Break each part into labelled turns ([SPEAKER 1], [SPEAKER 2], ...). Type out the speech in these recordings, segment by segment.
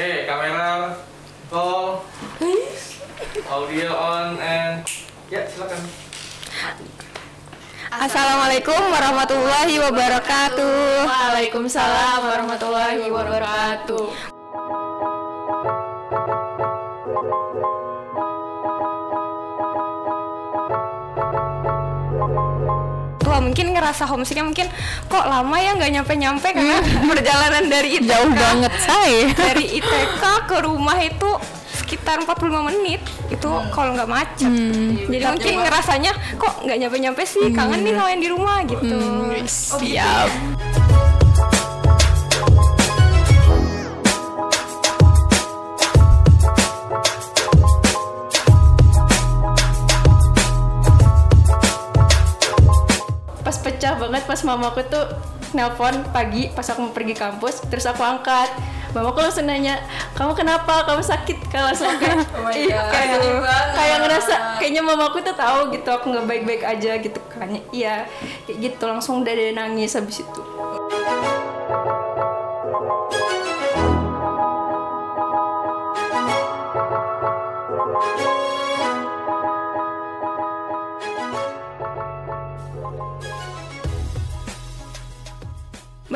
[SPEAKER 1] Oke, kamera roll. Audio on and ya silakan.
[SPEAKER 2] Assalamualaikum warahmatullahi wabarakatuh.
[SPEAKER 3] Waalaikumsalam warahmatullahi wabarakatuh.
[SPEAKER 2] Ngerasa homesicknya mungkin kok lama ya nggak nyampe-nyampe karena perjalanan dari ITK
[SPEAKER 3] Jauh banget say.
[SPEAKER 2] dari ITK ke rumah itu sekitar 45 menit itu kalau nggak macet. Jadi mungkin ngerasanya kok nggak nyampe-nyampe sih kangen nih sama yang di rumah gitu.
[SPEAKER 3] Siap. Pas mamaku tuh nelpon pagi pas aku mau pergi kampus terus aku angkat. Mamaku langsung nanya kamu kenapa? Kamu sakit? Kalau langsung kayak ih, kayak kayak ngerasa kayaknya mamaku tuh tahu gitu aku nggak baik-baik aja gitu kan. Iya kayak gitu langsung udah nangis habis itu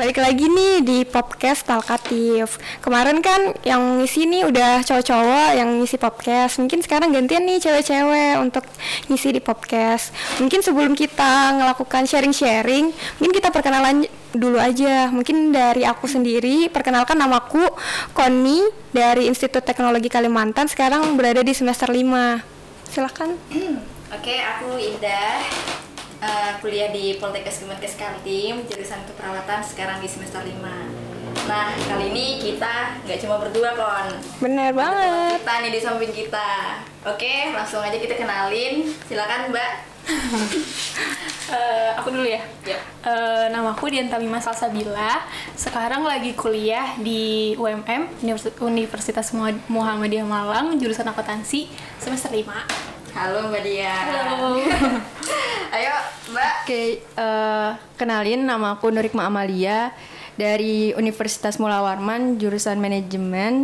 [SPEAKER 2] Balik lagi nih di podcast Talkatif. Kemarin kan yang ngisi nih udah cowok-cowok yang ngisi podcast. Mungkin sekarang gantian nih cewek-cewek untuk ngisi di podcast. Mungkin sebelum kita ngelakukan sharing-sharing Mungkin kita perkenalan dulu aja. Mungkin dari aku sendiri Perkenalkan namaku Koni dari Institut Teknologi Kalimantan. Sekarang berada di semester 5 Silahkan
[SPEAKER 4] Oke, aku Indah. Eh, kuliah di Poltekkes Kemenkes Kaltim, jurusan keperawatan sekarang di semester 5. Nah, kali ini kita nggak cuma berdua, Kon.
[SPEAKER 2] Bener banget
[SPEAKER 4] Kita nih di samping kita. Oke, langsung aja kita kenalin. Silakan, Mbak.
[SPEAKER 3] Eh, aku dulu ya
[SPEAKER 4] Yuk.
[SPEAKER 3] Eh, nama aku Dian Tamima Salsabila. Sekarang lagi kuliah di UMM Univers- Universitas Muha- Muhammadiyah Malang, jurusan akuntansi semester 5.
[SPEAKER 4] Halo, Mbak Dia.
[SPEAKER 3] Halo.
[SPEAKER 5] Eh, kenalin nama aku Nurikma Amalia dari Universitas Mula Warman, jurusan manajemen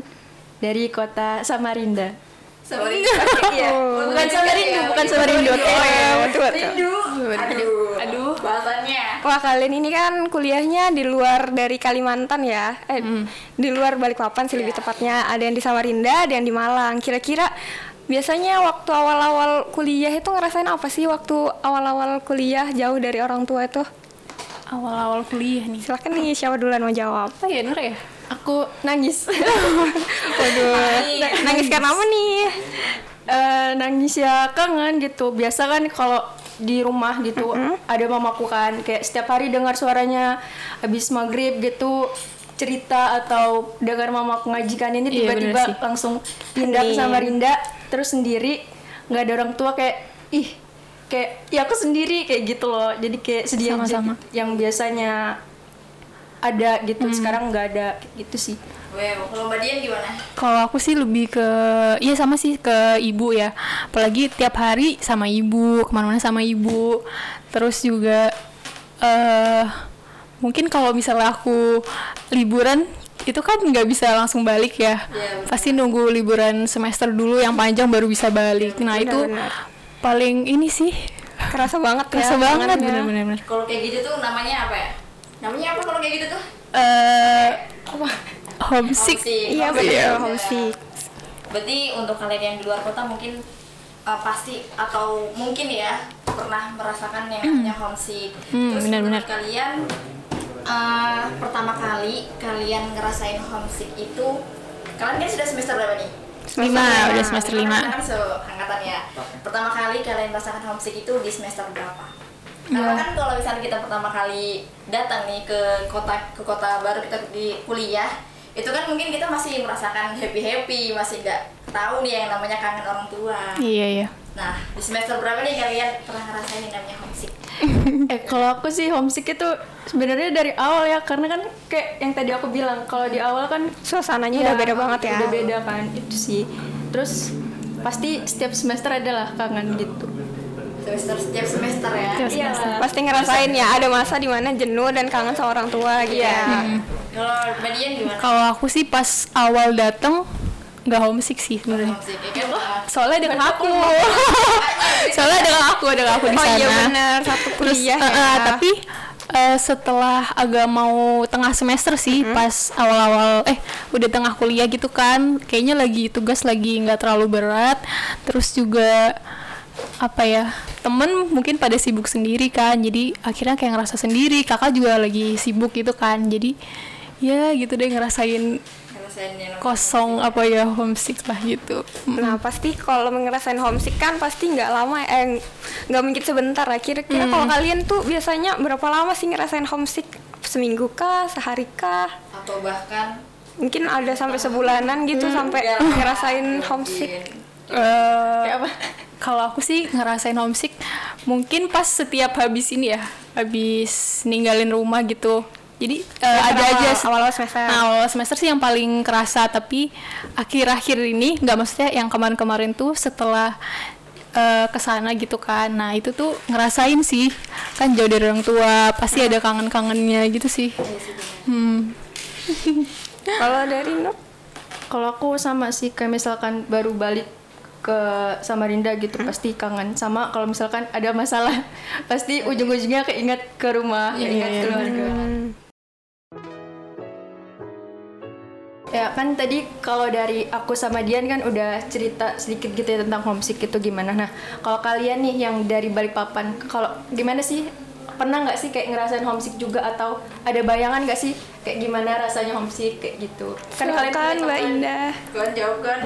[SPEAKER 5] dari kota Samarinda.
[SPEAKER 4] Samarinda. Iya.
[SPEAKER 5] bukan Samarinda, bukan Samarinda.
[SPEAKER 4] Rindu.
[SPEAKER 2] Eh, betul, betul.
[SPEAKER 4] Rindu. Aduh.
[SPEAKER 3] Aduh.
[SPEAKER 4] Bahasannya.
[SPEAKER 2] Wah kalian ini kan kuliahnya di luar dari Kalimantan ya, eh di luar Balikpapan sih lebih tepatnya. Ada yang di Samarinda, ada yang di Malang. Kira-kira biasanya waktu awal-awal kuliah itu ngerasain apa sih waktu awal-awal kuliah jauh dari orang tua itu?
[SPEAKER 3] Awal-awal kuliah nih.
[SPEAKER 2] Silakan nih siapa duluan mau jawab?
[SPEAKER 3] Apa ya Nur ya?
[SPEAKER 5] Aku nangis.
[SPEAKER 2] Waduh, na- nangis karena apa nih?
[SPEAKER 5] Eh, nangis ya kangen gitu. Biasa kan kalau di rumah gitu ada mamaku kan kayak setiap hari dengar suaranya habis maghrib gitu cerita atau dengar mamaku ngajikan ini
[SPEAKER 3] Iya,
[SPEAKER 5] tiba-tiba
[SPEAKER 3] sih.
[SPEAKER 5] langsung pindah ke
[SPEAKER 2] Sedih.
[SPEAKER 5] Samarinda terus sendiri nggak ada orang tua kayak ih kayak ya aku sendiri kayak gitu loh jadi kayak sedih aja
[SPEAKER 3] Sama-sama.
[SPEAKER 5] gitu. yang biasanya ada gitu sekarang nggak ada kayak gitu sih
[SPEAKER 4] Wow, kalau Mbak Dian gimana?
[SPEAKER 3] Kalau aku sih lebih ke, iya sama sih ke ibu ya. Apalagi tiap hari sama ibu, ke mana-mana sama ibu. Terus juga, eh mungkin kalau misalnya aku liburan, itu kan nggak bisa langsung balik ya.
[SPEAKER 4] Iya, benar.
[SPEAKER 3] Pasti nunggu liburan semester dulu yang panjang baru bisa balik. Nah itu
[SPEAKER 2] Benar-benar.
[SPEAKER 3] paling ini sih,
[SPEAKER 2] Kerasa banget
[SPEAKER 3] kerasa
[SPEAKER 2] ya.
[SPEAKER 3] banget bener-bener.
[SPEAKER 4] Kalau kayak gitu tuh namanya apa ya? Namanya apa kalau kayak gitu tuh?
[SPEAKER 3] Eh homesick.
[SPEAKER 2] Iya
[SPEAKER 4] Homesick.
[SPEAKER 2] betul, homesick.
[SPEAKER 4] Berarti untuk kalian yang di luar kota mungkin uh, pasti atau mungkin ya pernah merasakan yang namanya homesick.
[SPEAKER 3] Hmm,
[SPEAKER 4] Terus
[SPEAKER 3] benar-benar.
[SPEAKER 4] menurut kalian uh, pertama kali kalian ngerasain homesick itu kalian kan sudah semester berapa nih?
[SPEAKER 3] Lima,
[SPEAKER 4] Semester
[SPEAKER 3] udah semester lima.
[SPEAKER 4] Kan seangkatan ya. Pertama kali kalian merasakan homesick itu di semester berapa? Karena kan kalau misalnya kita pertama kali datang nih ke kota ke kota baru kita di kuliah, itu kan mungkin kita masih merasakan happy happy, masih nggak tahu nih yang namanya kangen orang tua.
[SPEAKER 3] Iya iya.
[SPEAKER 4] Nah di semester berapa nih kalian pernah ngerasain yang namanya homesick?
[SPEAKER 5] eh kalau aku sih homesick itu sebenarnya dari awal ya karena kan kayak yang tadi aku bilang kalau di awal kan
[SPEAKER 2] Suasananya
[SPEAKER 5] ya,
[SPEAKER 2] udah beda banget ya.
[SPEAKER 5] udah beda kan itu sih terus pasti setiap semester adalah kangen gitu
[SPEAKER 4] Semester setiap semester ya.
[SPEAKER 3] Setiap
[SPEAKER 5] Iya.
[SPEAKER 2] Pasti ngerasain ya ada masa di mana jenuh dan kangen sama orang tua gitu
[SPEAKER 5] Iya.
[SPEAKER 2] ya.
[SPEAKER 4] Kalau Mbak gimana?
[SPEAKER 3] Kalau aku sih pas awal dateng nggak homesick sih sebenarnya. Soalnya ada aku. Soalnya ada aku, ada aku di
[SPEAKER 2] Oh
[SPEAKER 3] sana.
[SPEAKER 2] iya benar satu
[SPEAKER 3] Terus
[SPEAKER 2] kuliah
[SPEAKER 3] eh,
[SPEAKER 2] ya.
[SPEAKER 3] eh, tapi eh, setelah agak mau tengah semester sih pas awal-awal eh udah tengah kuliah gitu kan kayaknya lagi tugas lagi nggak terlalu berat terus juga apa ya temen mungkin pada sibuk sendiri kan jadi akhirnya kayak ngerasa sendiri kakak juga lagi sibuk gitu kan jadi ya gitu deh ngerasain kosong apa ya homesick lah gitu
[SPEAKER 2] Nah pasti kalau ngerasain homesick kan pasti nggak lama eh nggak mungkin sebentar lah. Kira-kira kalau kalian tuh biasanya berapa lama sih ngerasain homesick? Seminggu kah? Sehari kah?
[SPEAKER 4] atau bahkan
[SPEAKER 2] Mungkin ada sampai sebulanan gitu sampai
[SPEAKER 4] ya,
[SPEAKER 2] ngerasain homesick.
[SPEAKER 3] Eh,
[SPEAKER 5] Kayak apa?
[SPEAKER 3] Kalau aku sih ngerasain homesick mungkin pas setiap habis ini ya, habis ninggalin rumah gitu. Jadi eh, ada
[SPEAKER 2] awal-
[SPEAKER 3] aja
[SPEAKER 2] awal-awal semester.
[SPEAKER 3] Nah, awal semester sih yang paling kerasa, tapi akhir-akhir ini nggak maksudnya yang kemarin-kemarin tuh setelah eh, ke sana gitu kan. Nah itu tuh ngerasain sih, kan jauh dari orang tua, pasti ada kangen-kangennya gitu sih. Hmm.
[SPEAKER 2] Kalau dari Nur?
[SPEAKER 5] Kalau aku sama sih kayak misalkan baru balik ke Samarinda gitu pasti kangen sama kalau misalkan ada masalah pasti ujung-ujungnya keinget ke rumah keinget keluarga ya kan tadi kalau dari aku sama Dian kan udah cerita sedikit gitu ya tentang homesick itu gimana nah kalau kalian nih yang dari Balikpapan kalau gimana sih pernah nggak sih kayak ngerasain homesick juga atau ada bayangan nggak sih kayak gimana rasanya homesick kayak gitu kan kalian
[SPEAKER 2] Silakan
[SPEAKER 5] punya
[SPEAKER 2] Mbak Indah.
[SPEAKER 4] Kalian jawab kan?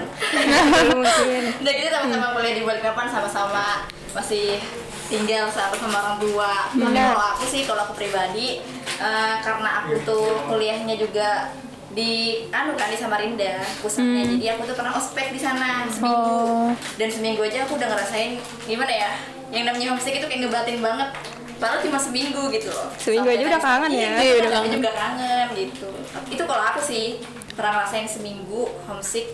[SPEAKER 2] Mungkin.
[SPEAKER 4] Udah kita sama-sama kuliah di Balikpapan sama-sama masih tinggal sama sama orang tua. Tapi kalau aku sih kalau aku pribadi eh, karena aku tuh kuliahnya juga di anu kan di Samarinda pusatnya. Jadi aku tuh pernah ospek di sana seminggu. Dan seminggu aja aku udah ngerasain gimana ya yang namanya homesick itu kayak ngebatin banget. Padahal cuma seminggu gitu loh.
[SPEAKER 2] Seminggu aja udah kangen
[SPEAKER 4] iya,
[SPEAKER 2] ya?
[SPEAKER 4] iya,
[SPEAKER 3] Iya,
[SPEAKER 4] udah
[SPEAKER 3] udah
[SPEAKER 4] juga kangen gitu. Itu kalau aku sih pernah ngerasain seminggu homesick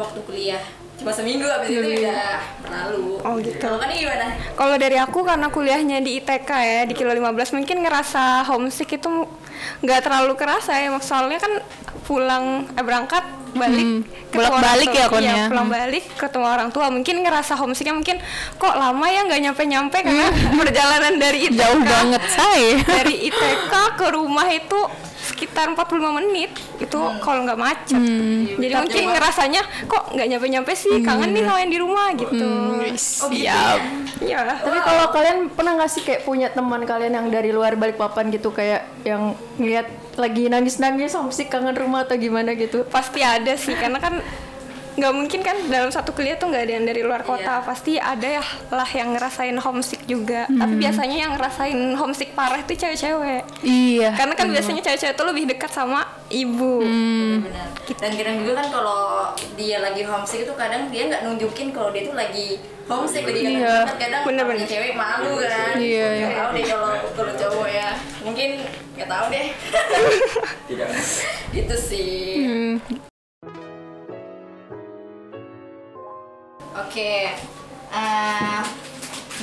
[SPEAKER 4] waktu kuliah. Cuma seminggu abis itu udah berlalu.
[SPEAKER 2] Oh, gitu.
[SPEAKER 4] kalau kan gimana?
[SPEAKER 2] Kalau dari aku karena kuliahnya di ITK ya di kilo 15 mungkin ngerasa homesick itu nggak terlalu kerasa ya. Soalnya kan pulang eh berangkat balik
[SPEAKER 3] Hmm, bolak-balik
[SPEAKER 2] tua.
[SPEAKER 3] ya konnya.
[SPEAKER 2] Iya, pulang
[SPEAKER 3] Hmm.
[SPEAKER 2] balik ketemu orang tua mungkin ngerasa homesicknya mungkin kok lama ya nggak nyampe nyampe karena perjalanan dari ITK
[SPEAKER 3] Jauh banget say.
[SPEAKER 2] dari ITK ke rumah itu sekitar 45 menit itu
[SPEAKER 3] Hmm.
[SPEAKER 2] kalau nggak macet jadi mungkin ngerasanya kok nggak nyampe nyampe sih kangen nih sama yang di rumah gitu
[SPEAKER 3] Siap.
[SPEAKER 2] Iya.
[SPEAKER 5] Tapi kalau kalian pernah nggak sih kayak punya teman kalian yang dari luar Balikpapan gitu kayak yang ngeliat lagi nangis-nangis homesick kangen rumah atau gimana gitu?
[SPEAKER 2] pasti ada sih karena kan nggak mungkin kan dalam satu kuliah tuh nggak ada yang dari luar kota. Pasti ada ya lah yang ngerasain homesick juga. Tapi biasanya yang ngerasain homesick parah itu cewek-cewek.
[SPEAKER 3] Iya.
[SPEAKER 2] karena kan biasanya cewek-cewek tuh lebih dekat sama ibu.
[SPEAKER 4] Benar dan kadang juga kan kalau dia lagi homesick itu kadang dia nggak nunjukin kalau dia tuh lagi homesick. Jadi kadang
[SPEAKER 3] Iya.
[SPEAKER 4] kan kadang
[SPEAKER 2] Bener-bener.
[SPEAKER 4] namanya cewek malu kan.
[SPEAKER 3] Iya,
[SPEAKER 4] nggak
[SPEAKER 3] iya.
[SPEAKER 4] tahu deh kalau kalau cowok ya. Mungkin nggak tahu deh.
[SPEAKER 1] Tidak.
[SPEAKER 4] itu sih oke eh,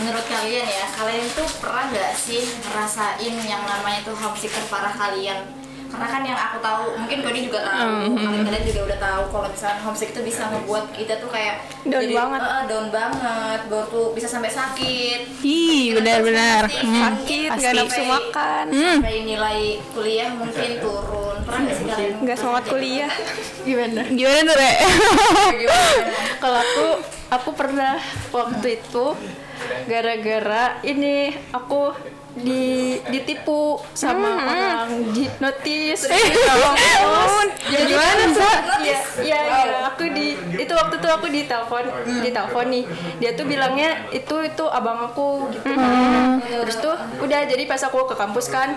[SPEAKER 4] menurut kalian ya kalian tuh pernah nggak sih ngerasain yang namanya tuh homesick terparah kalian karena kan yang aku tahu mungkin Kodi juga tahu kalian kalian juga udah tahu kalau misalnya homesick itu bisa ngebuat kita tuh kayak
[SPEAKER 2] Down banget.
[SPEAKER 4] eh, down banget baru tuh bisa sampai sakit.
[SPEAKER 3] Ih, benar-benar. Hmm,
[SPEAKER 2] sakit nggak nafsu makan.
[SPEAKER 4] sampai nilai kuliah mungkin turun. Pernah nggak sih kalian
[SPEAKER 2] nggak semangat kuliah.
[SPEAKER 5] Gimana?
[SPEAKER 3] Gimana tuh, Re?
[SPEAKER 5] Kalau aku aku pernah waktu itu gara-gara ini aku di ditipu sama orang di notis ya gimana tuh ya ya ya aku di itu waktu itu aku di telepon di telepon nih. Dia tuh bilangnya itu itu abang aku gitu. Terus tuh udah jadi pas aku ke kampus kan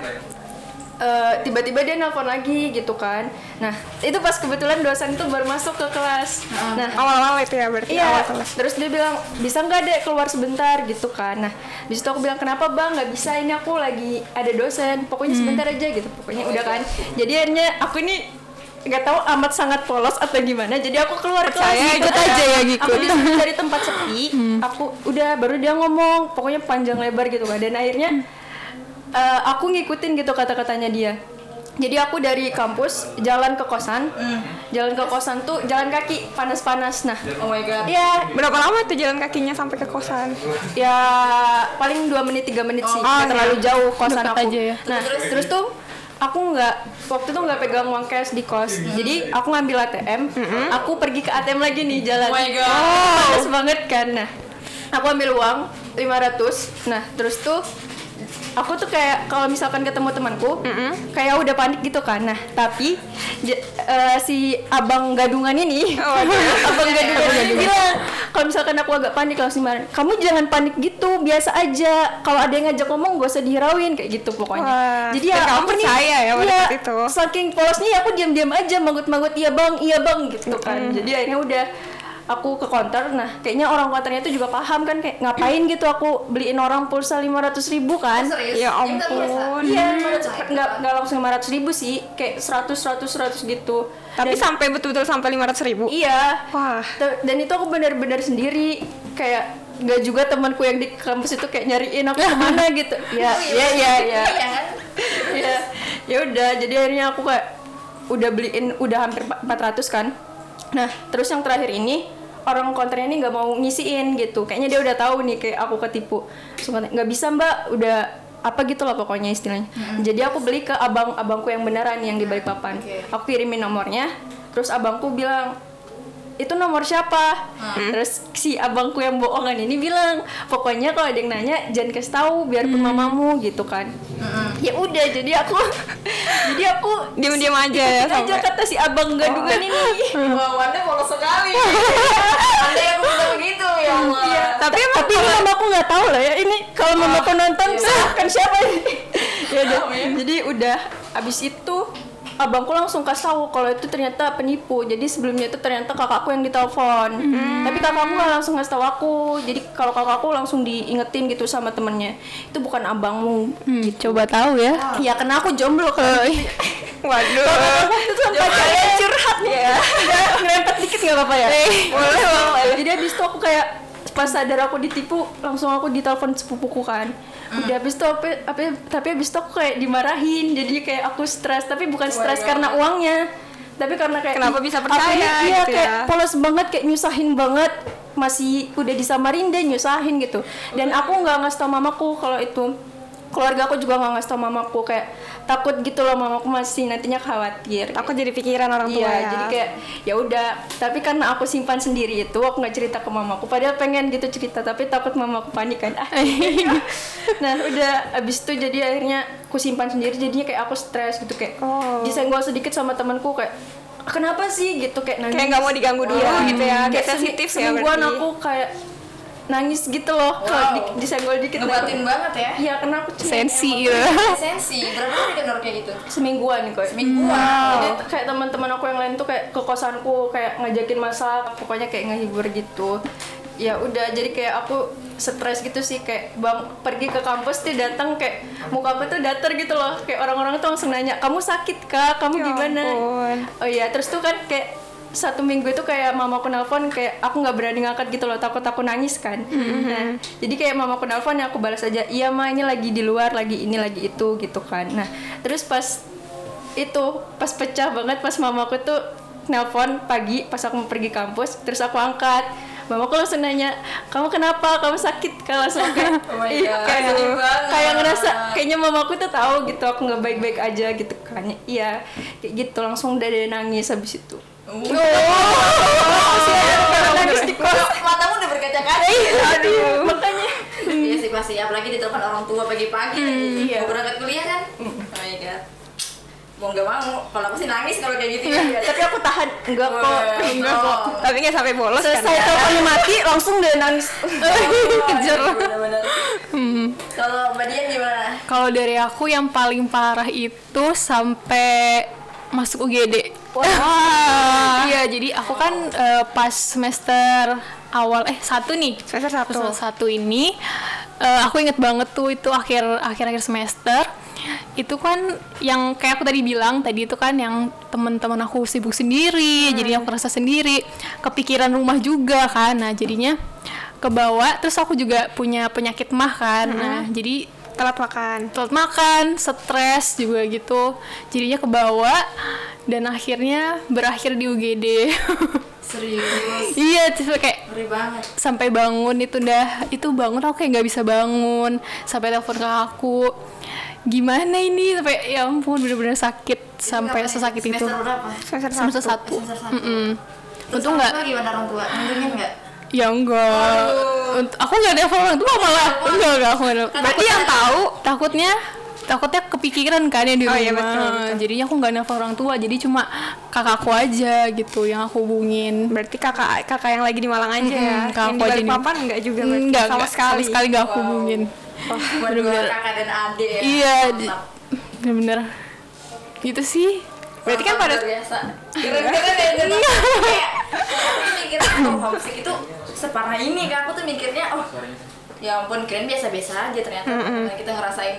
[SPEAKER 5] eh, tiba-tiba dia nelpon lagi gitu kan nah itu pas kebetulan dosen itu baru masuk ke kelas nah
[SPEAKER 2] awal-awal itu ya berarti
[SPEAKER 5] Iya,
[SPEAKER 2] awal kelas
[SPEAKER 5] terus dia bilang bisa nggak dek keluar sebentar gitu kan. Nah, di situ aku bilang kenapa bang nggak bisa ini aku lagi ada dosen. Pokoknya sebentar aja gitu. Pokoknya udah kan. Jadi akhirnya aku ini nggak tahu amat sangat polos atau gimana. Jadi aku keluar
[SPEAKER 3] Percaya,
[SPEAKER 5] kelas.
[SPEAKER 3] ikut aja ya,
[SPEAKER 5] Aku
[SPEAKER 3] ngikut.
[SPEAKER 5] disuruh dari tempat sepi. Aku udah baru dia ngomong. Pokoknya panjang lebar gitu kan. Dan akhirnya eh, aku ngikutin gitu kata-katanya dia. jadi aku dari kampus jalan ke kosan. Jalan ke kosan tuh jalan kaki panas-panas. Nah
[SPEAKER 4] Oh my god.
[SPEAKER 5] ya
[SPEAKER 2] Berapa lama tuh jalan kakinya sampai ke kosan?
[SPEAKER 5] ya paling dua menit tiga menit sih.
[SPEAKER 2] Oh,
[SPEAKER 5] nggak terlalu jauh kosan
[SPEAKER 3] Deket
[SPEAKER 5] aku.
[SPEAKER 3] aja ya.
[SPEAKER 5] nah terus, tuh aku nggak waktu itu nggak pegang uang cash di kos. Jadi aku ngambil ATM aku pergi ke ATM lagi nih jalan.
[SPEAKER 4] Oh my God.
[SPEAKER 5] panas banget kan. Nah aku ambil uang 500 nah terus tuh aku tuh kayak kalau misalkan ketemu temanku kayak udah panik gitu kan. Nah tapi eh, si abang gadungan ini abang gadungan ini bilang kalau misalkan aku agak panik langsung marah kamu jangan panik gitu biasa aja. Kalau ada yang ngajak ngomong gak usah dihirauin kayak gitu pokoknya.
[SPEAKER 2] Wah,
[SPEAKER 5] jadi ya
[SPEAKER 2] kamu
[SPEAKER 5] aku nih-
[SPEAKER 2] percaya ya pada
[SPEAKER 5] iya,
[SPEAKER 2] saat itu?
[SPEAKER 5] saking polosnya ya aku diam-diam aja manggut-manggut iya bang iya bang gitu kan. Jadi akhirnya udah aku ke counter nah kayaknya orang counternya itu juga paham kan kayak ngapain gitu aku beliin orang pulsa 500 ribu kan
[SPEAKER 4] Serius?
[SPEAKER 2] Ya ampun.
[SPEAKER 5] Iya,
[SPEAKER 4] Coy.
[SPEAKER 5] nggak nggak langsung 500 ribu sih, kayak 100 100 100 gitu.
[SPEAKER 2] Tapi
[SPEAKER 5] Dan-
[SPEAKER 2] sampai betul-betul sampai 500 ribu?
[SPEAKER 5] iya.
[SPEAKER 2] Wah.
[SPEAKER 5] Dan itu aku benar-benar sendiri, kayak nggak juga temanku yang di kampus itu kayak nyariin aku ke mana gitu. Ya,
[SPEAKER 4] Oh,
[SPEAKER 5] ya, ya, ya.
[SPEAKER 4] Iya kan?
[SPEAKER 5] Ya, ya udah. Jadi akhirnya aku kayak udah beliin udah hampir 400 kan. Nah, terus yang terakhir ini orang konternya ini nggak mau ngisiin gitu. Kayaknya dia udah tahu nih kayak aku ketipu. Nggak bisa mbak, udah apa gitu lah pokoknya istilahnya. Jadi aku beli ke abang-abangku yang beneran yang di Balikpapan.
[SPEAKER 4] Oke.
[SPEAKER 5] Aku kirimin nomornya, terus abangku bilang itu nomor siapa? Terus si abangku yang bohongan ini bilang, pokoknya kalau ada yang nanya jangan kasih tahu biarpun mamamu gitu kan. Ya udah, jadi aku jadi aku
[SPEAKER 2] Diam-diam aja ya
[SPEAKER 5] aja
[SPEAKER 2] sampai.
[SPEAKER 5] kata si abang gadungan ini.
[SPEAKER 4] Wah, Wanda polos sekali. Anda yang bisa begitu ya Allah.
[SPEAKER 5] Iya,
[SPEAKER 2] Tapi emang
[SPEAKER 5] tapi ini mamaku nggak tahu lah ya ini kalau mamaku nonton kan siapa ini? ya udah. Jadi udah abis itu abangku langsung kasih tahu kalau itu ternyata penipu. Jadi sebelumnya itu ternyata kakakku yang ditelepon. Tapi kakakku nggak langsung ngasih tahu aku. Jadi kalau kakakku langsung diingetin gitu sama temennya. Itu bukan abangmu.
[SPEAKER 3] Hmm, coba tahu ya.
[SPEAKER 5] Ya karena aku jomblo kan.
[SPEAKER 2] Waduh.
[SPEAKER 5] itu sampai kayak curhat ya. Ngerempet dikit nggak apa-apa ya?
[SPEAKER 2] Boleh, boleh.
[SPEAKER 5] Jadi habis itu aku kayak pas sadar aku ditipu langsung aku ditelepon sepupuku kan. Udah habis itu apa, apa tapi habis itu aku kayak dimarahin jadi kayak aku stres. Tapi bukan stres karena uangnya tapi karena kayak
[SPEAKER 2] Kenapa bisa percaya
[SPEAKER 5] ini? iya
[SPEAKER 2] gitu
[SPEAKER 5] kayak
[SPEAKER 2] ya.
[SPEAKER 5] polos banget kayak nyusahin banget. Masih udah disamarin deh nyusahin gitu. Dan aku nggak ngasih tau mamaku kalau itu keluarga aku juga nggak ngasih tau mamaku kayak takut gitu loh mamaku masih nantinya khawatir
[SPEAKER 2] Aku jadi pikiran orang tua
[SPEAKER 5] Iya,
[SPEAKER 2] ya.
[SPEAKER 5] jadi kayak ya udah. Tapi karena aku simpan sendiri itu, aku nggak cerita ke mamaku. Padahal pengen gitu cerita, tapi takut mamaku panik kan. Ah, nah, udah abis itu jadi akhirnya aku simpan sendiri. Jadinya kayak aku stres gitu kayak
[SPEAKER 2] Oh.
[SPEAKER 5] disenggol sedikit sama temanku kayak kenapa sih gitu kayak nangis.
[SPEAKER 2] Kayak nggak mau diganggu dulu
[SPEAKER 5] Iya.
[SPEAKER 2] gitu ya. Kayak sensitif ya berarti.
[SPEAKER 5] aku kayak nangis gitu loh kalau
[SPEAKER 4] Wow.
[SPEAKER 5] di- disenggol dikit.
[SPEAKER 4] Ngebatin banget ya.
[SPEAKER 5] Iya, karena aku cuma
[SPEAKER 3] Sensi gitu.
[SPEAKER 4] Sensi. Berapa hari kendor kayak gitu?
[SPEAKER 5] semingguan kok
[SPEAKER 4] Semingguan.
[SPEAKER 5] jadi kayak teman-teman aku yang lain tuh kayak ke kosanku kayak ngajakin masak pokoknya kayak ngehibur gitu ya udah jadi kayak aku stres gitu sih kayak bang pergi ke kampus tuh datang kayak muka aku tuh datar gitu loh kayak orang-orang tuh langsung nanya kamu sakit kak kamu
[SPEAKER 2] Ya
[SPEAKER 5] gimana
[SPEAKER 2] ampun.
[SPEAKER 5] oh iya terus tuh kan kayak satu minggu itu kayak mamaku nelpon kayak aku nggak berani ngangkat gitu loh takut aku nangis kan. Nah jadi kayak mamaku nelpon ya aku balas aja iya ma ini lagi di luar lagi ini lagi itu gitu kan. Nah terus pas itu pas pecah banget pas mamaku tuh nelpon pagi pas aku mau pergi kampus terus aku angkat. Mamaku langsung nanya kamu kenapa? Kamu sakit kan langsung kayak
[SPEAKER 4] Oh God,
[SPEAKER 5] kayak, kayak ngerasa kayaknya mamaku tuh tahu gitu aku nggak baik-baik aja gitu kan. Iya kayak gitu langsung udah ada nangis habis itu di kos
[SPEAKER 4] Matamu udah berkaca-kaca.
[SPEAKER 5] aduh makanya
[SPEAKER 4] Iya sih pasti, apalagi ditelepon orang tua pagi-pagi.
[SPEAKER 5] iya.
[SPEAKER 4] Mau berangkat kuliah kan? Oh my god. Mau nggak mau, kalau aku sih nangis kalau kayak gitu ya.
[SPEAKER 5] tapi aku tahan enggak kok enggak kok
[SPEAKER 2] Tapi nggak sampai bolos kan
[SPEAKER 5] selesai
[SPEAKER 2] ya.
[SPEAKER 5] teleponnya mati langsung deh nangis
[SPEAKER 4] Kejar. Kalau Mbak Dian gimana?
[SPEAKER 3] Kalau dari aku yang paling parah itu sampai masuk UGD. Wah. iya, jadi aku kan eh, pas semester awal eh satu nih.
[SPEAKER 2] Semester satu.
[SPEAKER 3] Semester satu ini eh, aku inget banget tuh itu akhir akhir akhir semester itu kan yang kayak aku tadi bilang tadi itu kan yang teman-teman aku sibuk sendiri jadi aku rasa sendiri kepikiran rumah juga kan nah jadinya kebawa terus aku juga punya penyakit mah kan nah jadi
[SPEAKER 2] telat makan
[SPEAKER 3] telat makan, stres juga gitu. Jadinya kebawa dan akhirnya berakhir di UGD.
[SPEAKER 4] Serius.
[SPEAKER 3] iya, terus kayak
[SPEAKER 4] banget.
[SPEAKER 3] sampai bangun itu udah itu bangun aku kayak nggak bisa bangun sampai telepon ke aku gimana ini sampai ya ampun bener-bener sakit sampai
[SPEAKER 4] Kapan ya?
[SPEAKER 3] sesakit itu
[SPEAKER 4] berapa?
[SPEAKER 2] semester
[SPEAKER 3] semester
[SPEAKER 2] satu
[SPEAKER 4] Semester satu. Terus
[SPEAKER 3] untung nggak
[SPEAKER 4] gimana orang tua? Ngunjungin nggak?
[SPEAKER 3] ya enggak Unt- aku nggak ada orang tua malah enggak enggak aku nggak
[SPEAKER 2] berarti yang tahu
[SPEAKER 3] takutnya takutnya kepikiran kan ya di
[SPEAKER 2] Oh,
[SPEAKER 3] rumah.
[SPEAKER 2] iya, betul, betul.
[SPEAKER 3] jadinya aku nggak nelfon orang tua. Jadi cuma kakakku aja gitu yang aku hubungin.
[SPEAKER 2] Berarti kakak kakak yang lagi di Malang aja ya?
[SPEAKER 3] Mm-mm, kakak
[SPEAKER 2] yang di. Balikpapan enggak juga berarti?
[SPEAKER 3] Enggak
[SPEAKER 2] sama
[SPEAKER 3] enggak,
[SPEAKER 2] sekali?
[SPEAKER 3] sama sekali nggak aku hubungin.
[SPEAKER 4] Bener-bener. kakak dan adik ya.
[SPEAKER 3] iya bener-bener. Gitu sih.
[SPEAKER 2] Berarti kan pada
[SPEAKER 4] biasa. Keren-keren ya jadi kayak aku mikirnya oh homesick itu separah ini kan aku tuh mikirnya oh ya ampun keren biasa-biasa aja ternyata Nah, kita ngerasain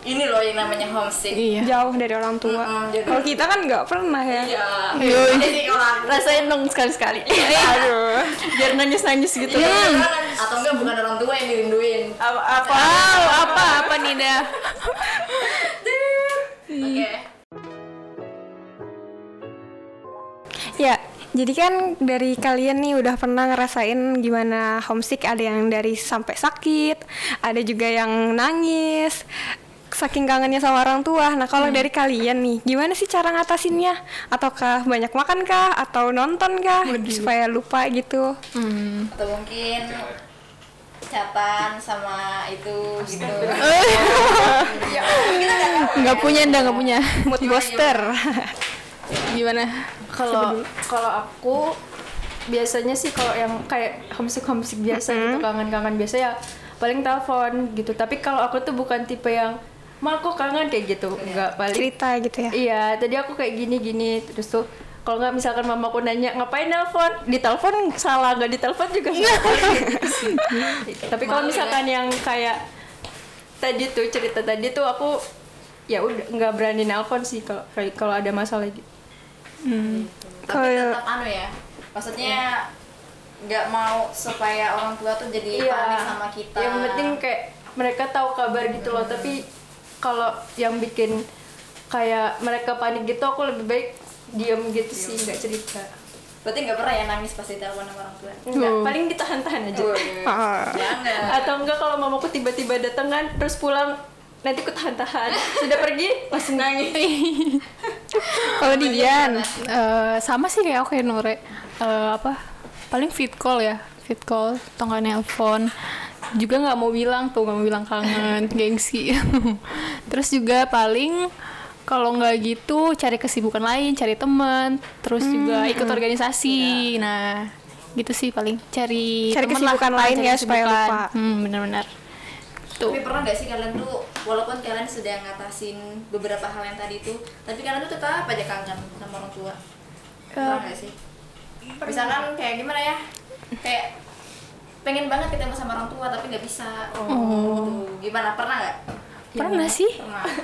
[SPEAKER 4] ini loh yang namanya homesick.
[SPEAKER 3] iya
[SPEAKER 2] jauh dari orang tua
[SPEAKER 4] Mm-mm, jadi-
[SPEAKER 2] kalau kita kan nggak pernah ya
[SPEAKER 4] Iya.
[SPEAKER 3] Yoi.
[SPEAKER 4] Jadi orang
[SPEAKER 5] Rasain dong sekali-sekali.
[SPEAKER 2] aduh
[SPEAKER 5] Biar nangis-nangis gitu.
[SPEAKER 4] Iya, atau enggak bukan orang tua yang dirinduin.
[SPEAKER 5] Apa, apa?
[SPEAKER 3] wow apa apa nih dah
[SPEAKER 4] Oke.
[SPEAKER 2] Ya, jadi kan dari kalian nih udah pernah ngerasain gimana homesick, ada yang dari sampai sakit, ada juga yang nangis, saking kangennya sama orang tua. Nah, kalau dari kalian nih, gimana sih cara ngatasinnya? Ataukah banyak makan kah? Atau nonton kah? Supaya lupa gitu.
[SPEAKER 4] Atau mungkin catatan sama itu gitu.
[SPEAKER 3] nggak punya ndak nggak punya
[SPEAKER 2] Mood booster.
[SPEAKER 3] gimana
[SPEAKER 5] Kalau kalau aku biasanya sih kalau yang kayak homesick homesick biasa gitu kangen-kangen biasa ya paling telepon gitu. Tapi kalau aku tuh bukan tipe yang ma aku kangen kayak gitu. Enggak paling
[SPEAKER 2] Cerita gitu ya.
[SPEAKER 5] Iya, tadi aku kayak gini gini terus tuh kalau nggak misalkan mamaku nanya ngapain nelpon, ditelepon salah nggak ditelepon juga salah. Tapi kalau misalkan yang kayak tadi tuh cerita tadi tuh aku ya udah nggak berani nelpon sih kalau kalau ada masalah gitu.
[SPEAKER 4] Tapi
[SPEAKER 2] Kalau-
[SPEAKER 4] tetap anu ya. Maksudnya nggak mau supaya orang tua tuh jadi panik sama kita.
[SPEAKER 5] Yang penting kayak mereka tahu kabar gitu loh. Tapi kalau yang bikin kayak mereka panik gitu, aku lebih baik diam gitu sih, nggak cerita.
[SPEAKER 4] Berarti nggak pernah ya nangis pas ditelepon sama orang tua.
[SPEAKER 5] Enggak, paling ditahan-tahan aja.
[SPEAKER 4] Jangan.
[SPEAKER 5] Atau enggak kalau mamaku tiba-tiba datang kan, terus pulang nanti ku tahan-tahan. Sudah pergi, masih nangis.
[SPEAKER 2] Kalau di Dian,
[SPEAKER 3] Eh, sama sih kayak aku kayak Nore. Eh, apa? Paling fit call ya fit call atau nggak nelpon. Juga nggak mau bilang tuh nggak mau bilang kangen gengsi. Terus juga paling kalau nggak gitu cari kesibukan lain cari teman terus juga ikut organisasi. Nah gitu sih paling. Cari
[SPEAKER 2] Cari
[SPEAKER 3] lah.
[SPEAKER 2] kesibukan
[SPEAKER 3] Ah,
[SPEAKER 2] lain
[SPEAKER 3] cari
[SPEAKER 2] ya, supaya
[SPEAKER 3] kesibukan.
[SPEAKER 2] lupa.
[SPEAKER 3] hmm, bener-bener tuh
[SPEAKER 4] Tapi pernah gak sih kalian tuh walaupun kalian sudah ngatasin beberapa hal yang tadi itu, tapi kalian tuh tetap aja kangen sama orang tua. Pernah gak sih? Misalkan kayak gimana ya? Kayak pengen banget ketemu sama orang tua tapi nggak bisa. Oh. Gimana? Pernah nggak?
[SPEAKER 3] pernah sih
[SPEAKER 4] Pernah.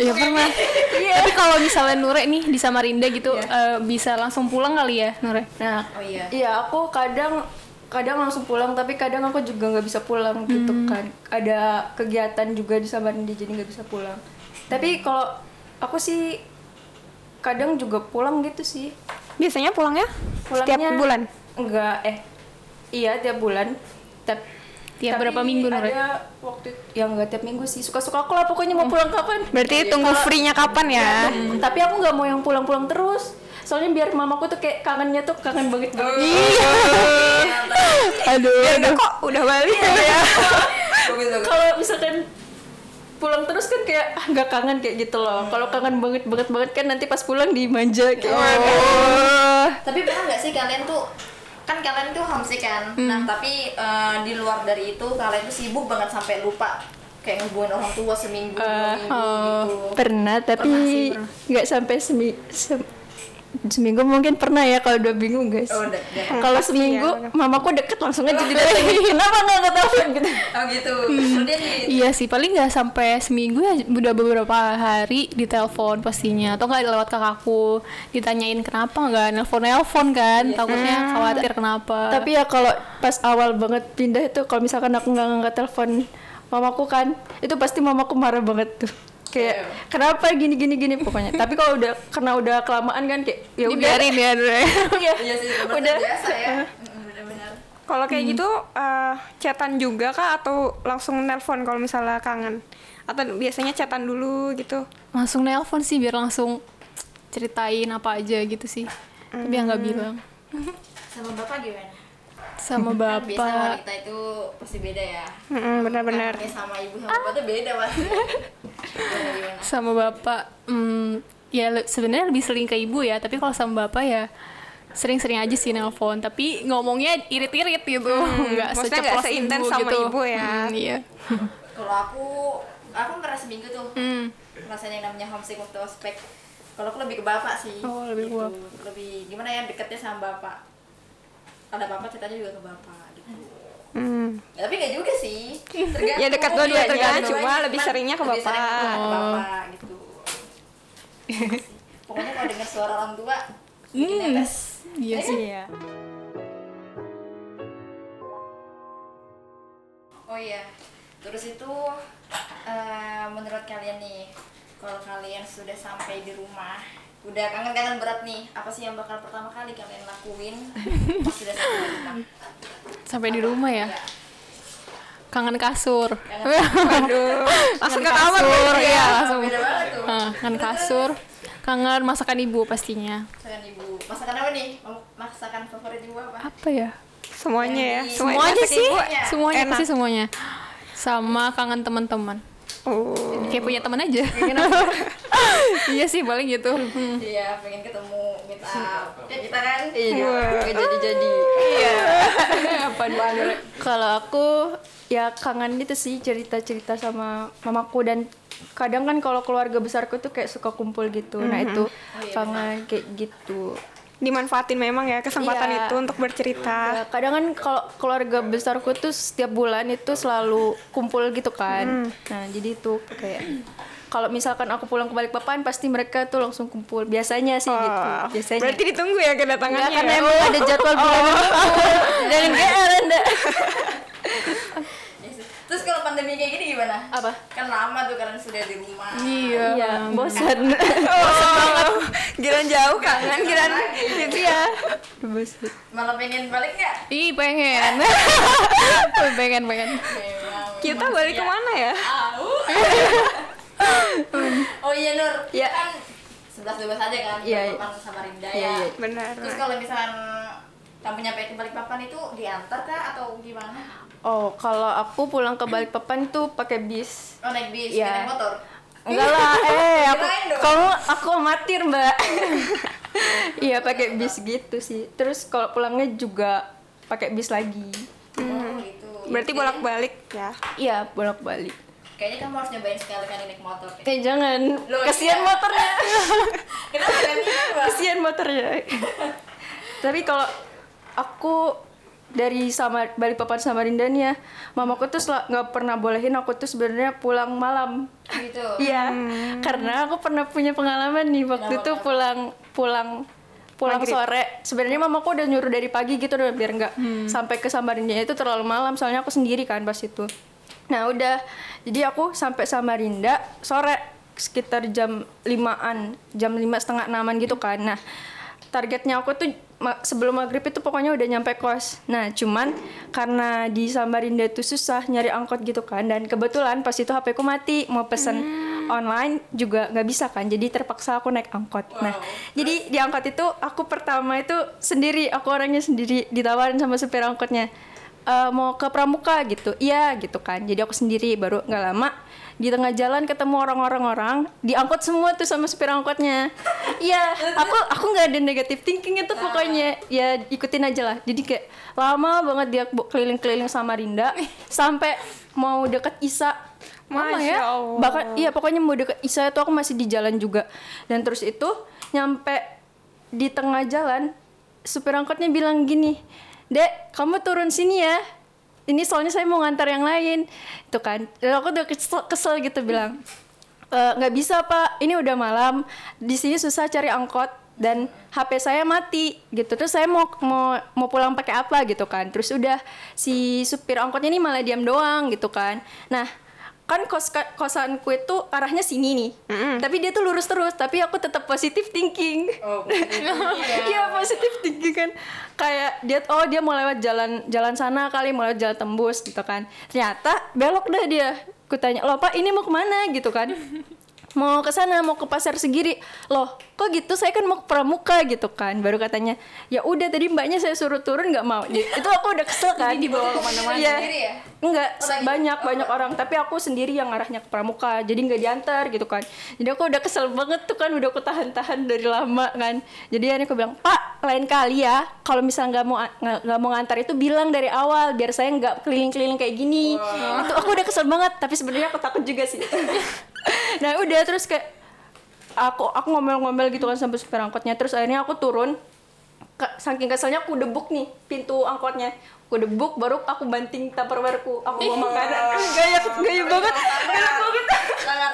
[SPEAKER 3] Iya pernah. Tapi kalau misalnya Nure nih di Samarinda gitu eh, bisa langsung pulang kali ya Nure.
[SPEAKER 5] Nah,
[SPEAKER 4] Oh iya.
[SPEAKER 5] iya aku kadang kadang langsung pulang tapi kadang aku juga nggak bisa pulang gitu kan. Ada kegiatan juga di Samarinda jadi nggak bisa pulang. Tapi kalau aku sih kadang juga pulang gitu sih.
[SPEAKER 2] Biasanya pulangnya
[SPEAKER 5] pulangnya
[SPEAKER 2] setiap bulan.
[SPEAKER 5] enggak eh iya tiap bulan. Tap-
[SPEAKER 3] Tiap
[SPEAKER 5] tapi
[SPEAKER 3] berapa minggu, Nur?
[SPEAKER 5] ada waktu yang enggak tiap minggu sih. Suka-suka aku lah pokoknya mau pulang kapan.
[SPEAKER 2] Berarti tunggu free-nya kapan ya?
[SPEAKER 5] Hmm, tapi aku nggak mau yang pulang-pulang terus soalnya biar mamaku tuh kayak kangennya tuh kangen banget banget.
[SPEAKER 3] Aduh.
[SPEAKER 2] Ya udah kok udah balik ya.
[SPEAKER 5] kalau misalkan pulang terus kan kayak ah, nggak kangen kayak gitu loh. Kalau kangen banget banget banget kan nanti pas pulang dimanja kayak
[SPEAKER 2] Oh.
[SPEAKER 4] Tapi pernah nggak sih kalian tuh kan kalian tuh homesick kan, nah tapi eh, di luar dari itu kalian tuh sibuk banget sampai lupa kayak ngehubungin orang tua seminggu, dua minggu gitu.
[SPEAKER 5] pernah tapi nggak sampai semi sem- seminggu mungkin pernah ya kalau dua minggu guys.
[SPEAKER 4] Oh, udah, udah.
[SPEAKER 5] kalau seminggu
[SPEAKER 2] ya.
[SPEAKER 5] mamaku deket langsung aja didatengin kenapa nggak nggak telepon? Gitu.
[SPEAKER 4] Oh gitu. Kemudian nih,
[SPEAKER 3] Iya sih paling nggak sampai seminggu ya udah beberapa hari ditelepon pastinya. Atau nggak lewat kakakku ditanyain kenapa nggak nelpon nelpon kan takutnya khawatir kenapa?
[SPEAKER 5] Tapi ya kalau pas awal banget pindah itu kalau misalkan aku nggak ngangkat telepon mamaku kan itu pasti mamaku marah banget tuh kayak kenapa gini gini gini pokoknya tapi kalau udah karena udah kelamaan kan kayak ya udah
[SPEAKER 3] Dibiarin ya Dre.
[SPEAKER 5] iya
[SPEAKER 4] Iya sih,
[SPEAKER 5] udah
[SPEAKER 4] biasa ya.
[SPEAKER 2] Kalau kayak gitu eh, chatan juga kah atau langsung nelpon kalau misalnya kangen? Atau biasanya chatan dulu gitu?
[SPEAKER 3] Langsung nelpon sih biar langsung ceritain apa aja gitu sih. Tapi yang nggak bilang
[SPEAKER 4] Sama bapak gimana?
[SPEAKER 3] Sama
[SPEAKER 4] Kan biasa
[SPEAKER 3] bapak.
[SPEAKER 4] wanita itu pasti beda ya.
[SPEAKER 2] Mm-mm, benar-benar.
[SPEAKER 4] Kangennya sama ibu sama bapak tuh beda pasti. Gimana?
[SPEAKER 3] Sama bapak, hmm, ya sebenarnya lebih sering ke ibu ya. Tapi kalau sama bapak ya sering-sering aja sih nelpon. Tapi ngomongnya irit-irit gitu, nggak
[SPEAKER 2] maksudnya nggak seintens
[SPEAKER 3] ibu
[SPEAKER 2] sama
[SPEAKER 3] gitu.
[SPEAKER 2] ibu ya.
[SPEAKER 3] Hmm, iya.
[SPEAKER 4] Kalau aku aku ngerasa seminggu tuh.
[SPEAKER 3] Hmm.
[SPEAKER 4] Rasanya yang namanya homesick waktu ospek. Kalau aku lebih ke bapak sih.
[SPEAKER 3] Oh, lebih ke
[SPEAKER 4] Gitu.
[SPEAKER 3] bapak.
[SPEAKER 4] Lebih gimana ya deketnya sama bapak. Ada bapak ceritanya juga ke bapak gitu.
[SPEAKER 2] Hmm.
[SPEAKER 4] Ya, tapi nggak juga sih. Tergantung.
[SPEAKER 2] Ya, dekat dua-dua
[SPEAKER 4] Iya,
[SPEAKER 2] tergantung, cuma lebih seringnya ke
[SPEAKER 4] lebih sering
[SPEAKER 2] bapak.
[SPEAKER 4] ke
[SPEAKER 3] Oh.
[SPEAKER 4] bapak gitu. Pokoknya kalau dengar suara orang tua, bikin netes.
[SPEAKER 3] Iya
[SPEAKER 4] Ya
[SPEAKER 3] sih.
[SPEAKER 5] iya
[SPEAKER 4] Oh iya, terus itu eh, menurut kalian nih, kalau kalian sudah sampai di rumah, udah kangen-kangen berat nih, apa sih yang bakal pertama kali kalian lakuin pas sudah sampai di rumah?
[SPEAKER 3] Sampai di rumah ya. Kangen kasur.
[SPEAKER 2] Langsung ke kamar
[SPEAKER 3] kasur,
[SPEAKER 2] ya.
[SPEAKER 3] iya, langsung.
[SPEAKER 4] Beda banget tuh.
[SPEAKER 3] Ah, kangen kasur. Kangen masakan ibu pastinya.
[SPEAKER 4] Masakan ibu, masakan apa nih? Masakan favorit ibu apa?
[SPEAKER 3] Apa ya?
[SPEAKER 2] Semuanya ya, semuanya
[SPEAKER 3] sih.
[SPEAKER 2] ibu.
[SPEAKER 3] Semuanya
[SPEAKER 2] Enak.
[SPEAKER 3] pasti semuanya. Sama kangen teman-teman.
[SPEAKER 2] Oh.
[SPEAKER 3] Kayak punya teman aja. iya sih paling gitu. Hmm.
[SPEAKER 4] Iya, pengen ketemu meet up. Ya kita kan?
[SPEAKER 5] iya nggak jadi jadi iya apa kalau aku ya kangen itu sih cerita cerita sama mamaku dan kadang kan kalau keluarga besarku tuh kayak suka kumpul gitu nah itu kangen kayak gitu
[SPEAKER 2] Dimanfaatin memang ya kesempatan
[SPEAKER 5] Iya.
[SPEAKER 2] itu untuk bercerita.
[SPEAKER 5] Ya, kadang kan kalau keluarga besarku tuh setiap bulan itu selalu kumpul gitu kan. Nah, jadi itu kayak kalau misalkan aku pulang ke Balikpapan pasti mereka tuh langsung kumpul. Biasanya sih gitu.
[SPEAKER 2] Oh,
[SPEAKER 5] Biasanya.
[SPEAKER 2] Berarti ditunggu ya kedatangannya.
[SPEAKER 5] Enggak, karena
[SPEAKER 2] ya?
[SPEAKER 5] emang ada jadwal bulanan gitu. Jangan GR Anda.
[SPEAKER 4] Yes. Terus kalau pandemi kayak gini gimana?
[SPEAKER 5] Apa?
[SPEAKER 4] Kan lama tuh kalian sudah di rumah.
[SPEAKER 3] Iya.
[SPEAKER 5] Iya, bosan.
[SPEAKER 2] Oh, giran jauh kangen, giran gitu ya.
[SPEAKER 5] bosan.
[SPEAKER 4] Malah pengen balik nggak?
[SPEAKER 3] Ih pengen. pengen pengen.
[SPEAKER 4] Memang.
[SPEAKER 2] Kita balik ke mana ya?
[SPEAKER 4] Au. oh iya Nur,
[SPEAKER 5] Iya.
[SPEAKER 4] kan 11 12 aja kan
[SPEAKER 5] Iya, iya.
[SPEAKER 4] Balikpapan sama Rinda
[SPEAKER 5] Iya,
[SPEAKER 4] ya.
[SPEAKER 5] iya.
[SPEAKER 2] Benar.
[SPEAKER 4] Terus kalau misalkan kamu nyampe ke Balikpapan itu diantar kah atau gimana?
[SPEAKER 5] Oh, kalau aku pulang ke Balikpapan tuh pakai bis.
[SPEAKER 4] Oh naik bis,
[SPEAKER 5] Iya.
[SPEAKER 4] naik motor.
[SPEAKER 5] Enggak lah, eh aku kamu aku amatir mbak. Iya pakai bis gitu sih. Terus kalau pulangnya juga pakai bis lagi.
[SPEAKER 4] Oh gitu.
[SPEAKER 2] Berarti bolak-balik ya.
[SPEAKER 5] Iya bolak balik.
[SPEAKER 4] Kayaknya kamu harus nyobain sekali kali naik motor.
[SPEAKER 5] Eh jangan,
[SPEAKER 4] Loh,
[SPEAKER 5] kasihan
[SPEAKER 4] iya.
[SPEAKER 5] motornya.
[SPEAKER 4] Kenapa
[SPEAKER 5] kasihan motornya. Tapi kalau aku dari sama Balikpapan sama Rinda nih ya, mamaku tuh nggak pernah bolehin aku tuh sebenarnya pulang malam.
[SPEAKER 4] Gitu.
[SPEAKER 5] Iya, karena aku pernah punya pengalaman nih waktu
[SPEAKER 4] Kenapa,
[SPEAKER 5] itu pulang pulang pulang sore. Sebenarnya mamaku udah nyuruh dari pagi gitu udah biar nggak sampai ke Samarinda itu terlalu malam. Soalnya aku sendiri kan pas itu. Nah udah, jadi aku sampai Samarinda sore sekitar jam limaan, jam lima setengah enaman gitu kan. Nah targetnya aku tuh sebelum maghrib itu pokoknya udah nyampe kos. Nah, cuman karena di Samarinda itu susah nyari angkot gitu kan, dan kebetulan pas itu HP ku mati, mau pesen online juga nggak bisa kan, jadi terpaksa aku naik angkot. Nah, jadi di angkot itu aku pertama itu sendiri, aku orangnya sendiri ditawarin sama supir angkotnya. "Eh, mau ke Pramuka gitu, iya gitu kan. Jadi aku sendiri baru nggak lama di tengah jalan ketemu orang-orang orang diangkut semua tuh sama supir angkotnya. Iya aku aku nggak ada negatif thinking itu pokoknya. Ya ikutin aja lah. Jadi kayak lama banget dia keliling-keliling sama Rinda sampai mau deket Isa. Lama
[SPEAKER 2] Allah.
[SPEAKER 5] bahkan iya pokoknya mau deket Isa itu aku masih di jalan juga. Dan terus itu nyampe di tengah jalan supir angkotnya bilang gini dek kamu turun sini ya ini soalnya saya mau ngantar yang lain. Itu kan. Dan aku udah kesel, kesel gitu bilang "E, nggak bisa pak. Ini udah malam. Di sini susah cari angkot dan HP saya mati. Gitu. Terus saya mau mau mau pulang pakai apa gitu kan. Terus udah si supir angkotnya ini malah diam doang gitu kan. Nah kan kos kosanku itu arahnya sini nih. Tapi dia tuh lurus terus tapi aku tetap positif thinking.
[SPEAKER 4] Oh,
[SPEAKER 5] iya positif thinking kan. Kayak dia oh dia mau lewat jalan jalan sana kali mau lewat jalan tembus gitu kan. Ternyata belok dah dia. Aku tanya loh pak ini mau ke mana? gitu kan mau ke sana mau ke pasar segiri loh kok gitu? Saya kan mau ke pramuka gitu kan. Baru katanya ya udah tadi mbaknya saya suruh turun nggak mau. Jadi, itu aku udah kesel kan.
[SPEAKER 6] Dibawa ke mana-mana
[SPEAKER 5] Iya.
[SPEAKER 4] sendiri ya?
[SPEAKER 5] enggak
[SPEAKER 4] Oh,
[SPEAKER 5] banyak banyak orang. Tapi aku sendiri yang arahnya ke pramuka. Jadi nggak diantar gitu kan. Jadi aku udah kesel banget tuh kan. Udah aku tahan-tahan dari lama kan. Jadi akhirnya aku bilang pak lain kali ya. Kalau misal nggak mau nggak nggak mau ngantar itu bilang dari awal. Biar saya nggak keliling-keliling kayak gini. Itu aku udah kesel banget. Tapi sebenarnya aku takut juga sih nah udah terus kayak aku aku ngomel-ngomel gitu kan sampai supir angkotnya. Terus akhirnya aku turun Ka- saking keselnya aku debuk nih pintu angkotnya. Aku debuk baru aku banting tupperwareku. Aku bawa makanan. Gaya gaya banget. Gaya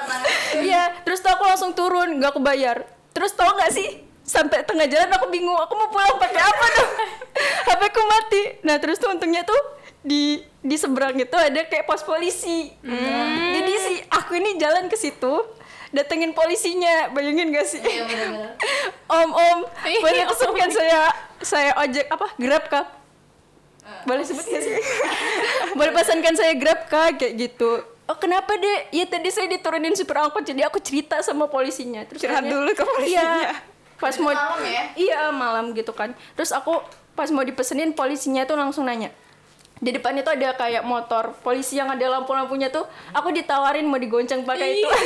[SPEAKER 5] banget. Iya terus tuh aku langsung turun nggak aku bayar. Terus tau nggak sih sampai tengah jalan aku bingung aku mau pulang pakai apa dong HP ku mati. Nah terus tuh untungnya tuh di di seberang itu ada kayak pos polisi. Jadi si aku ini jalan ke situ datengin polisinya bayangin gak sih?
[SPEAKER 4] Iya
[SPEAKER 5] om om boleh pesankan saya saya ojek apa grab kah boleh sebut gak sih? Boleh pesankan saya grab kah kayak gitu. Oh kenapa deh ya tadi saya diturunin supir angkot jadi aku cerita sama polisinya. Terus
[SPEAKER 2] Curhat dulu ke polisinya.
[SPEAKER 5] iya pas
[SPEAKER 4] Itu
[SPEAKER 5] mau
[SPEAKER 4] malam ya?
[SPEAKER 5] iya malam gitu kan. Terus aku pas mau dipesenin polisinya tuh langsung nanya di depannya tuh ada kayak motor polisi yang ada lampu-lampunya tuh aku ditawarin mau digonceng pakai itu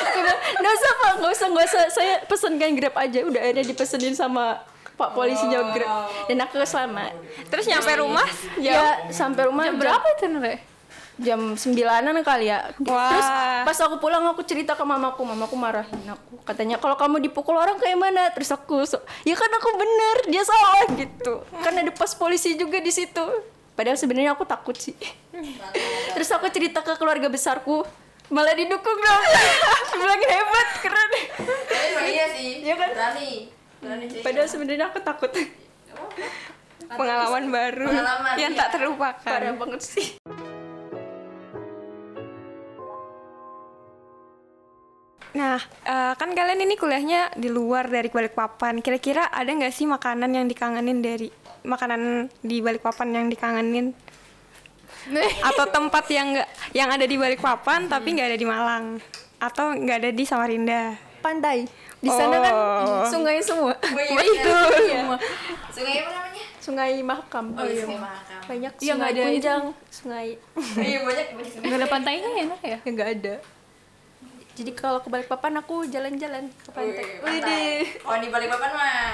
[SPEAKER 5] Aku bilang, nggak usah pak nggak usah nggak usah saya pesenkan grab aja udah akhirnya dipesenin sama pak polisinya grab dan aku selamat
[SPEAKER 2] Terus nyampe rumah
[SPEAKER 5] ya, sampai rumah
[SPEAKER 3] Jam berapa itu Nure?
[SPEAKER 5] jam sembilanan kali ya.
[SPEAKER 2] Wah.
[SPEAKER 5] Terus pas aku pulang aku cerita ke mamaku, mamaku marahin aku. Katanya kalau kamu dipukul orang kayak mana? Terus aku, so, ya kan aku bener, dia salah gitu. Kan ada pos polisi juga di situ. Padahal sebenarnya aku takut sih. Terus aku cerita ke keluarga besarku, malah didukung dong. Bilangin hebat, keren.
[SPEAKER 4] Iya sih.
[SPEAKER 5] Iya kan?
[SPEAKER 4] Berani.
[SPEAKER 5] Padahal sebenarnya aku takut.
[SPEAKER 2] pengalaman baru
[SPEAKER 4] Pengalaman,
[SPEAKER 2] yang
[SPEAKER 4] iya.
[SPEAKER 2] tak terlupakan.
[SPEAKER 5] Parah banget sih.
[SPEAKER 2] Nah, eh, kan kalian ini kuliahnya di luar dari Balikpapan. Kira-kira ada nggak sih makanan yang dikangenin dari makanan di Balikpapan yang dikangenin? Atau tempat yang nggak yang ada di Balikpapan tapi nggak ada di Malang? Atau nggak ada di Samarinda?
[SPEAKER 5] Pantai. Di sana kan
[SPEAKER 2] Oh.
[SPEAKER 5] sungai semua.
[SPEAKER 4] Oh, iya,
[SPEAKER 5] Betul.
[SPEAKER 4] iya. Sungai apa namanya?
[SPEAKER 5] Sungai Mahakam.
[SPEAKER 4] Oh, iya, Sungai Mahakam.
[SPEAKER 5] Banyak
[SPEAKER 3] Iya, nggak
[SPEAKER 5] sungai
[SPEAKER 3] ada itu.
[SPEAKER 5] Kunjang, sungai
[SPEAKER 4] Iya banyak banyak sungai.
[SPEAKER 3] Gak ada pantainya ya Nur ya?
[SPEAKER 5] nggak ada. Jadi kalau ke Balikpapan aku jalan-jalan ke pantai.
[SPEAKER 4] Wih, pantai. Oh di Balikpapan mah.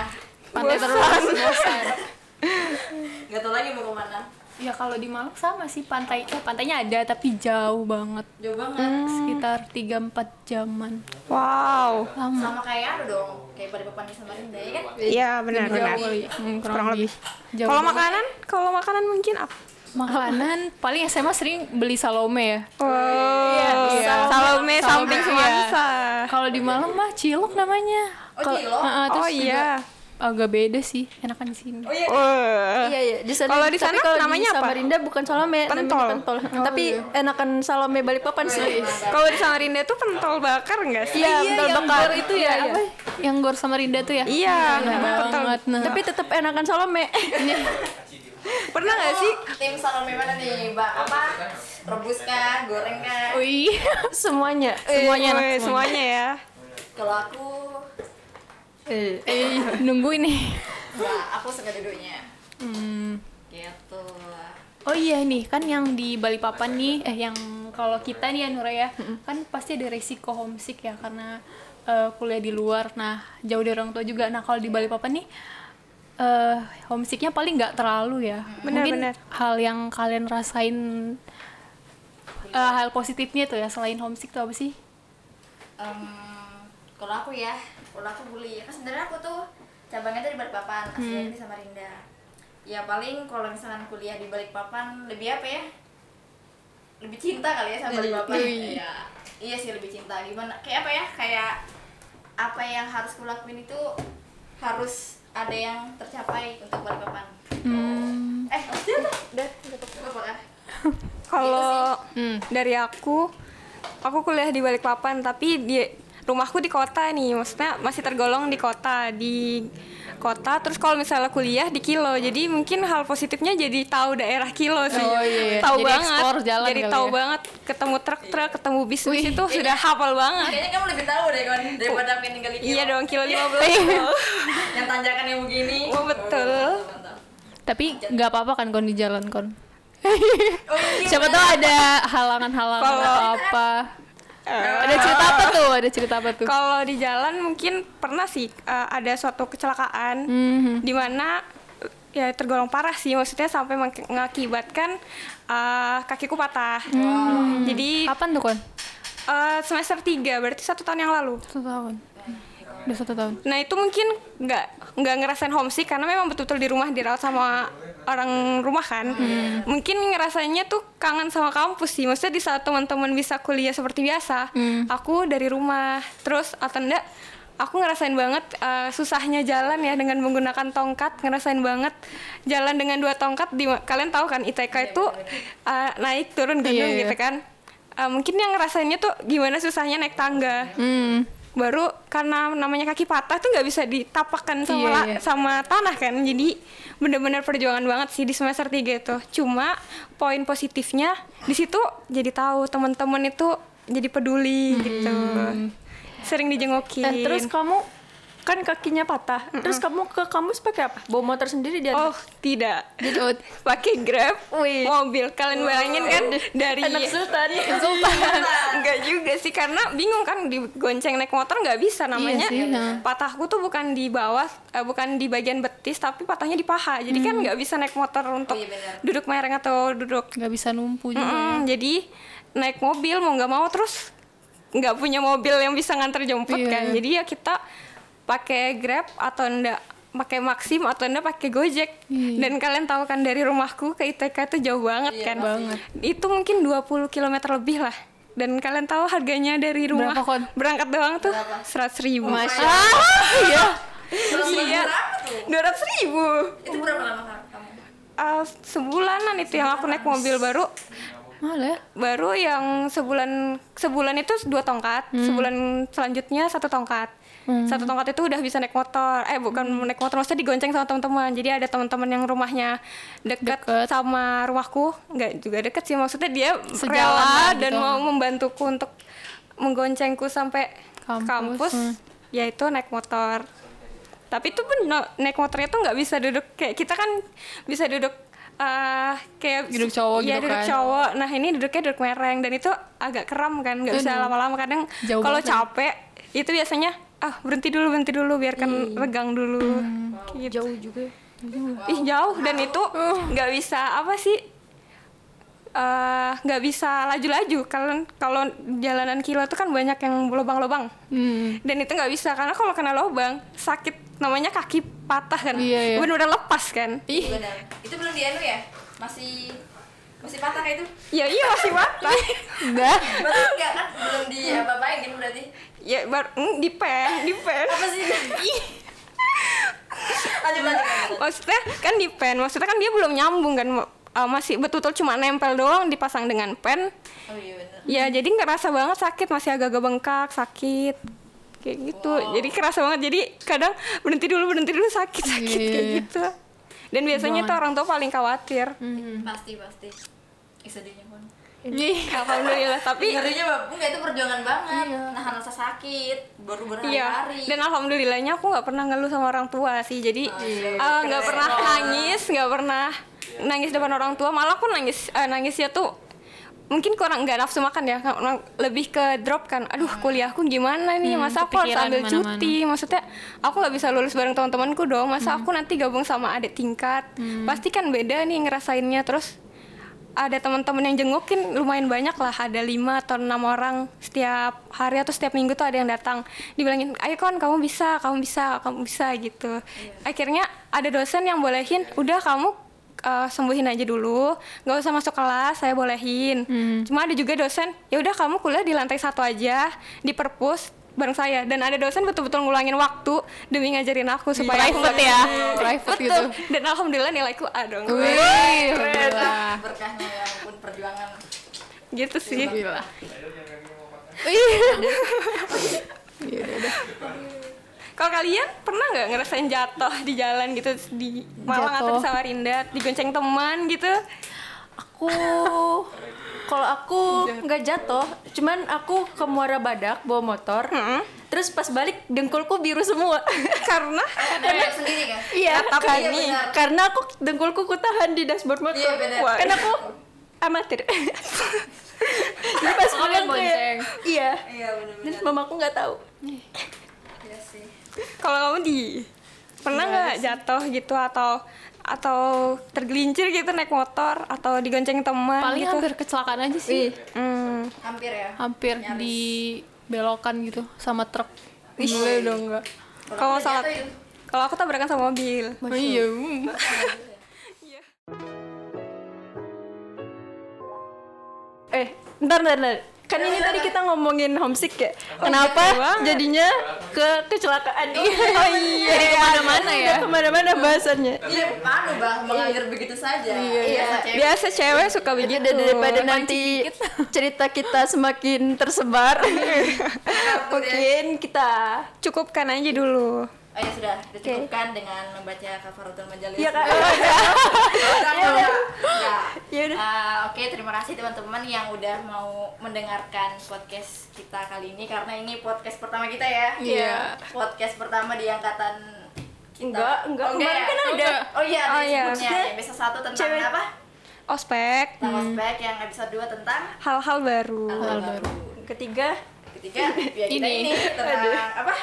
[SPEAKER 3] Pantai terus bosan.
[SPEAKER 4] Gak tau lagi mau ke mana.
[SPEAKER 3] Ya kalau di Malang sama sih pantai, eh, pantainya ada tapi jauh banget.
[SPEAKER 4] Jauh banget.
[SPEAKER 3] Sekitar 3-4 jaman.
[SPEAKER 2] Wow.
[SPEAKER 3] Lama.
[SPEAKER 4] Sama kayak anu dong. Kayak Balikpapan di Samarinda ya kan?
[SPEAKER 2] Iya, benar-benar.
[SPEAKER 3] Jauh kali. Hmm,
[SPEAKER 2] Kurang lebih.
[SPEAKER 3] Jauh
[SPEAKER 2] Kalau makanan, kalau makanan mungkin apa?
[SPEAKER 3] Makanan paling SMA sering beli salome ya.
[SPEAKER 2] Oh,
[SPEAKER 3] iya.
[SPEAKER 2] Salome samping
[SPEAKER 3] Salome,
[SPEAKER 2] Semansa.
[SPEAKER 3] Kalau di Malang mah cilok namanya.
[SPEAKER 4] Oh, cilok?
[SPEAKER 3] Heeh, terus
[SPEAKER 2] Oh
[SPEAKER 3] juga
[SPEAKER 2] iya.
[SPEAKER 3] Agak beda sih, enakan di sini.
[SPEAKER 4] Oh iya.
[SPEAKER 2] Wah.
[SPEAKER 5] Iya iya di sana.
[SPEAKER 2] Kalau di sana
[SPEAKER 5] kalau
[SPEAKER 2] namanya
[SPEAKER 5] di
[SPEAKER 2] apa?
[SPEAKER 5] Samarinda bukan Salome, namanya
[SPEAKER 2] Pentol.
[SPEAKER 5] pentol. tapi enakan Salome Balikpapan sih.
[SPEAKER 2] Kalau di Samarinda tuh pentol bakar nggak sih?
[SPEAKER 5] Iya, pentol
[SPEAKER 3] yang
[SPEAKER 5] bakar
[SPEAKER 3] itu ya,
[SPEAKER 5] Iya,
[SPEAKER 3] apa? Yang gor sama Rinda tuh ya?
[SPEAKER 2] Iya,
[SPEAKER 3] Enak
[SPEAKER 2] pentol.
[SPEAKER 3] banget. Nah.
[SPEAKER 5] Tapi tetap enakan Salome.
[SPEAKER 2] Pernah nggak sih?
[SPEAKER 4] Tim Salome mana nih? Mbak apa? Rebus kah? Goreng kah?
[SPEAKER 3] Wih.
[SPEAKER 5] semuanya.
[SPEAKER 3] Semuanya enak,
[SPEAKER 2] Eh, semuanya ya.
[SPEAKER 4] Kalau aku
[SPEAKER 5] Eh,
[SPEAKER 3] Eh, nunggu ini.
[SPEAKER 4] Enggak, aku suka duduknya.
[SPEAKER 3] Hmm.
[SPEAKER 4] Gitu.
[SPEAKER 3] Oh iya nih, kan yang di Balikpapan nih, eh yang kalau kita nih ya Nura ya, kan pasti ada resiko homesick ya karena eh, kuliah di luar. Nah, jauh dari orang tua juga. Nah, kalau di Balikpapan nih eh homesicknya paling nggak terlalu ya.
[SPEAKER 2] Benar,
[SPEAKER 3] Mungkin
[SPEAKER 2] benar.
[SPEAKER 3] hal yang kalian rasain eh, hal positifnya tuh ya selain homesick tuh apa sih?
[SPEAKER 4] Em, kalau aku ya, kalau aku bully, kan sebenarnya aku tuh cabangnya tuh di Balikpapan, aslinya di Samarinda. Ya paling kalau misalkan kuliah di Balikpapan lebih apa ya? Lebih cinta kali ya sama Balikpapan. Iya. Iya sih lebih cinta. Gimana? Kayak apa ya? Kayak apa yang harus kulakuin itu harus ada yang tercapai untuk Balikpapan.
[SPEAKER 3] Hmm.
[SPEAKER 4] Eh, udah, udah, apa kan?
[SPEAKER 2] Kalau
[SPEAKER 3] Hmm.
[SPEAKER 2] dari aku, aku kuliah di Balikpapan, tapi di rumahku di kota nih, maksudnya masih tergolong di kota, di kota. Terus kalau misalnya kuliah di Kilo, jadi mungkin hal positifnya jadi tahu daerah Kilo sih,
[SPEAKER 3] Oh, iya, iya.
[SPEAKER 2] tahu
[SPEAKER 3] Jadi
[SPEAKER 2] banget,
[SPEAKER 3] jalan
[SPEAKER 2] jadi tahu
[SPEAKER 3] ya.
[SPEAKER 2] banget, ketemu truk-truk, ketemu bis bis
[SPEAKER 3] Wih,
[SPEAKER 2] itu sudah hafal banget.
[SPEAKER 4] Kayaknya kamu lebih tahu deh kan daripada pengen tinggal di Kilo.
[SPEAKER 2] Iya dong, Kilo 15
[SPEAKER 4] Yang tanjakannya begini.
[SPEAKER 2] Oh, betul.
[SPEAKER 4] Mantap.
[SPEAKER 3] Tapi nggak apa-apa kan kon di jalan kon.
[SPEAKER 4] Oh, iya.
[SPEAKER 3] Siapa tahu ada halangan-halangan atau apa. Ada cerita apa tuh? Ada cerita apa tuh?
[SPEAKER 2] Kalau di jalan mungkin pernah sih uh, ada suatu kecelakaan
[SPEAKER 3] Mhm.
[SPEAKER 2] di mana ya tergolong parah sih maksudnya sampai meng- mengakibatkan uh, kakiku patah. Jadi
[SPEAKER 3] Kapan tuh kon?
[SPEAKER 2] uh, semester 3 berarti satu tahun yang lalu.
[SPEAKER 3] Satu tahun. Udah satu tahun.
[SPEAKER 2] Nah itu mungkin nggak nggak ngerasain homesick karena memang betul-betul di rumah dirawat sama orang rumah kan. Mungkin ngerasanya tuh kangen sama kampus sih. Maksudnya di saat teman-teman bisa kuliah seperti biasa, aku dari rumah. Terus atau enggak aku ngerasain banget uh, susahnya jalan ya dengan menggunakan tongkat ngerasain banget jalan dengan dua tongkat di kalian tahu kan ITK itu uh, naik turun gunung
[SPEAKER 3] Iya, iya.
[SPEAKER 2] gitu kan Uh, mungkin yang ngerasainnya tuh gimana susahnya naik tangga
[SPEAKER 3] Hmm.
[SPEAKER 2] Baru karena namanya kaki patah tuh nggak bisa ditapakkan sama
[SPEAKER 3] Iya, iya.
[SPEAKER 2] sama tanah kan. Jadi bener-bener perjuangan banget sih di semester 3 itu. Cuma poin positifnya di situ jadi tahu teman-teman itu jadi peduli gitu. Sering dijengukin
[SPEAKER 5] Eh, terus kamu kan kakinya patah. Terus kamu ke kampus pakai apa? Bawa motor sendiri dia.
[SPEAKER 2] oh tidak
[SPEAKER 3] Oh,
[SPEAKER 2] pakai grab mobil kalian bayangin kan dari
[SPEAKER 5] Anak sultan.
[SPEAKER 2] Enggak juga sih karena bingung kan digonceng naik motor nggak bisa namanya.
[SPEAKER 3] sih, nah.
[SPEAKER 2] Patahku tuh bukan di bawah, eh, bukan di bagian betis tapi patahnya di paha. Jadi kan nggak bisa naik motor untuk
[SPEAKER 4] iya benar.
[SPEAKER 2] duduk mereng atau duduk.
[SPEAKER 3] nggak bisa numpu juga.
[SPEAKER 2] Mm-mm, jadi naik mobil mau nggak mau terus nggak punya mobil yang bisa nganter jemput
[SPEAKER 3] Iya,
[SPEAKER 2] kan.
[SPEAKER 3] iya.
[SPEAKER 2] Jadi ya kita pakai Grab atau enggak pakai Maxim atau enggak pakai Gojek.
[SPEAKER 3] Iya.
[SPEAKER 2] Dan kalian tahu kan dari rumahku ke ITK itu jauh banget
[SPEAKER 4] Iya,
[SPEAKER 2] kan.
[SPEAKER 3] banget.
[SPEAKER 2] Itu mungkin 20 km lebih lah. Dan kalian tahu harganya dari rumah
[SPEAKER 3] Berapa, Kon?
[SPEAKER 2] berangkat doang tuh seratus ribu.
[SPEAKER 3] Masya
[SPEAKER 2] Iya.
[SPEAKER 4] Terus
[SPEAKER 2] Iya.
[SPEAKER 4] berapa tuh?
[SPEAKER 2] Dua ratus ribu.
[SPEAKER 4] Itu berapa lama kamu?
[SPEAKER 2] Uh, sebulanan itu yang aku naik mobil baru
[SPEAKER 3] Malah ya?
[SPEAKER 2] baru yang sebulan sebulan itu dua tongkat sebulan selanjutnya satu tongkat satu tongkat itu udah bisa naik motor eh bukan naik motor maksudnya digonceng sama teman-teman jadi ada teman-teman yang rumahnya Deket. sama rumahku nggak juga deket sih maksudnya dia
[SPEAKER 3] Sejalan
[SPEAKER 2] rela
[SPEAKER 3] lah
[SPEAKER 2] dan
[SPEAKER 3] gitu.
[SPEAKER 2] mau membantuku untuk menggoncengku sampai
[SPEAKER 3] Kampus,
[SPEAKER 2] kampus,
[SPEAKER 3] hmm.
[SPEAKER 2] yaitu naik motor tapi itu pun no- naik motornya tuh nggak bisa duduk kayak kita kan bisa duduk eh kayak
[SPEAKER 3] Duduk cowok
[SPEAKER 2] Iya,
[SPEAKER 3] gitu
[SPEAKER 2] duduk
[SPEAKER 3] kan.
[SPEAKER 2] cowok nah ini duduknya duduk mereng dan itu agak kram kan nggak bisa lama-lama kadang kalau
[SPEAKER 3] banget.
[SPEAKER 2] capek itu biasanya ah berhenti dulu berhenti dulu biarkan regang dulu gitu.
[SPEAKER 5] Jauh juga.
[SPEAKER 2] ih jauh dan itu nggak bisa apa sih eh, nggak bisa laju-laju kalau kalau jalanan kilo itu kan banyak yang lubang-lubang
[SPEAKER 3] Hmm.
[SPEAKER 2] dan itu nggak bisa karena kalau kena lubang sakit namanya kaki patah kan
[SPEAKER 3] Iya, iya.
[SPEAKER 2] benar-benar lepas kan
[SPEAKER 3] Ih,
[SPEAKER 4] Benar. Itu belum di anu ya? Masih masih patah kayak itu?
[SPEAKER 2] ya iya masih patah
[SPEAKER 3] udah.
[SPEAKER 4] Berarti enggak kan? Belum di apa-apain gitu berarti?
[SPEAKER 2] ya baru mm, di pen di pen
[SPEAKER 4] Apa sih? lanjut lanjut. lanjut.
[SPEAKER 2] maksudnya kan di pen maksudnya kan dia belum nyambung kan Uh, masih betul-betul cuma nempel doang dipasang dengan pen
[SPEAKER 4] Oh iya benar.
[SPEAKER 2] ya jadi ngerasa banget sakit masih agak-agak bengkak sakit kayak gitu jadi kerasa banget jadi kadang berhenti dulu berhenti dulu sakit sakit
[SPEAKER 3] Iya,
[SPEAKER 2] kayak
[SPEAKER 3] iya.
[SPEAKER 2] gitu dan biasanya tuh orang tua paling khawatir
[SPEAKER 4] Pasti pasti. Ih, sedihnya pun.
[SPEAKER 3] Ih,
[SPEAKER 2] alhamdulillah tapi
[SPEAKER 4] Ngerinya enggak itu perjuangan banget. Nahan rasa sakit, baru
[SPEAKER 2] Iya,
[SPEAKER 4] berhari-hari.
[SPEAKER 2] dan alhamdulillahnya aku nggak pernah ngeluh sama orang tua sih. Jadi eh, nggak pernah nangis, nggak pernah nangis depan orang tua. Malah aku nangis, eh, nangisnya tuh mungkin kurang nggak nafsu makan ya, lebih ke drop kan. Aduh, kuliahku gimana nih? Masa aku harus ambil cuti? Maksudnya aku nggak bisa lulus bareng teman-temanku dong. Masa aku nanti gabung sama adik tingkat? Pasti kan beda nih ngerasainnya. Terus ada teman-teman yang jengukin lumayan banyak lah. Ada lima atau enam orang setiap hari atau setiap minggu tuh ada yang datang. Dibilangin ayo kon kamu bisa kamu bisa kamu bisa gitu. Akhirnya ada dosen yang bolehin udah kamu uh, sembuhin aja dulu. Nggak usah masuk kelas saya bolehin. Cuma ada juga dosen ya udah kamu kuliah di lantai satu aja di perpus bareng saya dan ada dosen betul-betul ngulangin waktu demi ngajarin aku supaya aku
[SPEAKER 3] private
[SPEAKER 2] nggak-
[SPEAKER 3] ya private
[SPEAKER 2] Betul.
[SPEAKER 3] gitu
[SPEAKER 2] Dan alhamdulillah nilaiku A dong.
[SPEAKER 3] Wih, alhamdulillah.
[SPEAKER 4] berkahnya ya ampun perjuangan
[SPEAKER 2] Gitu sih.
[SPEAKER 3] Alhamdulillah.
[SPEAKER 2] Kalau kalian pernah nggak ngerasain jatuh di jalan gitu di Malang atau di. Samarinda, digonceng teman gitu?
[SPEAKER 5] Aku kalau aku nggak jatuh, cuman aku ke Muara Badak bawa motor. Terus pas balik dengkulku biru semua.
[SPEAKER 2] Karena
[SPEAKER 4] Karena sendiri kan
[SPEAKER 5] Iya,
[SPEAKER 2] Tapi
[SPEAKER 5] kan-
[SPEAKER 4] iya benar.
[SPEAKER 5] karena aku dengkulku kutahan di dashboard motor.
[SPEAKER 4] Iya, benar.
[SPEAKER 5] Wah, Kan aku amatir. Jadi pas pulang kayak, iya.
[SPEAKER 4] iya benar-benar
[SPEAKER 5] Terus mamaku nggak tahu.
[SPEAKER 4] iya sih
[SPEAKER 2] kalau kamu di pernah nggak jatuh gitu atau atau tergelincir gitu naik motor atau digonceng teman
[SPEAKER 3] paling
[SPEAKER 2] gitu?
[SPEAKER 3] hampir kecelakaan aja sih
[SPEAKER 2] Hmm.
[SPEAKER 4] hampir ya
[SPEAKER 3] hampir di belokan gitu sama truk boleh dong enggak
[SPEAKER 2] Kalau salah
[SPEAKER 4] itu.
[SPEAKER 2] kalau aku tabrakan sama mobil.
[SPEAKER 3] oh, iya mm.
[SPEAKER 5] Eh, bentar, bentar, bentar. Kan ini tadi kita ngomongin homesick ya. Kenapa jadinya ke kecelakaan? Oh iya.
[SPEAKER 3] Jadi ke mana-mana ya?
[SPEAKER 5] Ke mana-mana bahasannya.
[SPEAKER 4] iya anu bah mengalir begitu saja iya cewek.
[SPEAKER 2] Biasa cewek suka begitu.
[SPEAKER 5] Udah daripada nanti cerita kita semakin tersebar. Mungkin kita
[SPEAKER 2] cukupkan aja dulu.
[SPEAKER 4] Oh ya sudah, dicukupkan dengan membaca kafaratul majalis.
[SPEAKER 5] Iya, Kak.
[SPEAKER 4] Ya udah.
[SPEAKER 5] Ya udah.
[SPEAKER 4] Ah, Oke, terima kasih teman-teman yang udah mau mendengarkan podcast kita kali ini karena ini podcast pertama kita ya.
[SPEAKER 3] Iya.
[SPEAKER 4] Podcast pertama di angkatan kita.
[SPEAKER 5] Enggak, enggak.
[SPEAKER 4] Oh,
[SPEAKER 5] Kemarin
[SPEAKER 4] ya?
[SPEAKER 5] kan ada.
[SPEAKER 3] Enggak.
[SPEAKER 4] Oh iya,
[SPEAKER 2] Oh,
[SPEAKER 4] ada
[SPEAKER 2] iya.
[SPEAKER 4] sebutnya. Episode 1 tentang
[SPEAKER 5] Cewek.
[SPEAKER 4] apa?
[SPEAKER 2] Ospek,
[SPEAKER 4] Tentang ospek yang episode 2 tentang
[SPEAKER 2] hal-hal baru.
[SPEAKER 4] hal baru.
[SPEAKER 5] Ketiga,
[SPEAKER 4] Ketiga, ya kita
[SPEAKER 3] Ini.
[SPEAKER 4] ini tentang apa?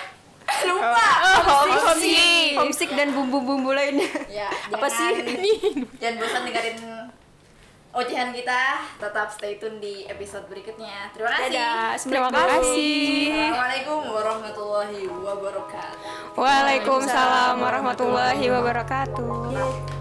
[SPEAKER 4] Lupa.
[SPEAKER 5] homesick, homesick dan bumbu-bumbu lainnya.
[SPEAKER 4] Ya,
[SPEAKER 5] Apa sih?
[SPEAKER 4] Jangan bosan dengerin ocehan kita. Tetap stay tune di episode berikutnya. Terima kasih.
[SPEAKER 5] Dadah.
[SPEAKER 2] Terima kasih.
[SPEAKER 4] Assalamualaikum warahmatullahi wabarakatuh.
[SPEAKER 2] Waalaikumsalam warahmatullahi wabarakatuh.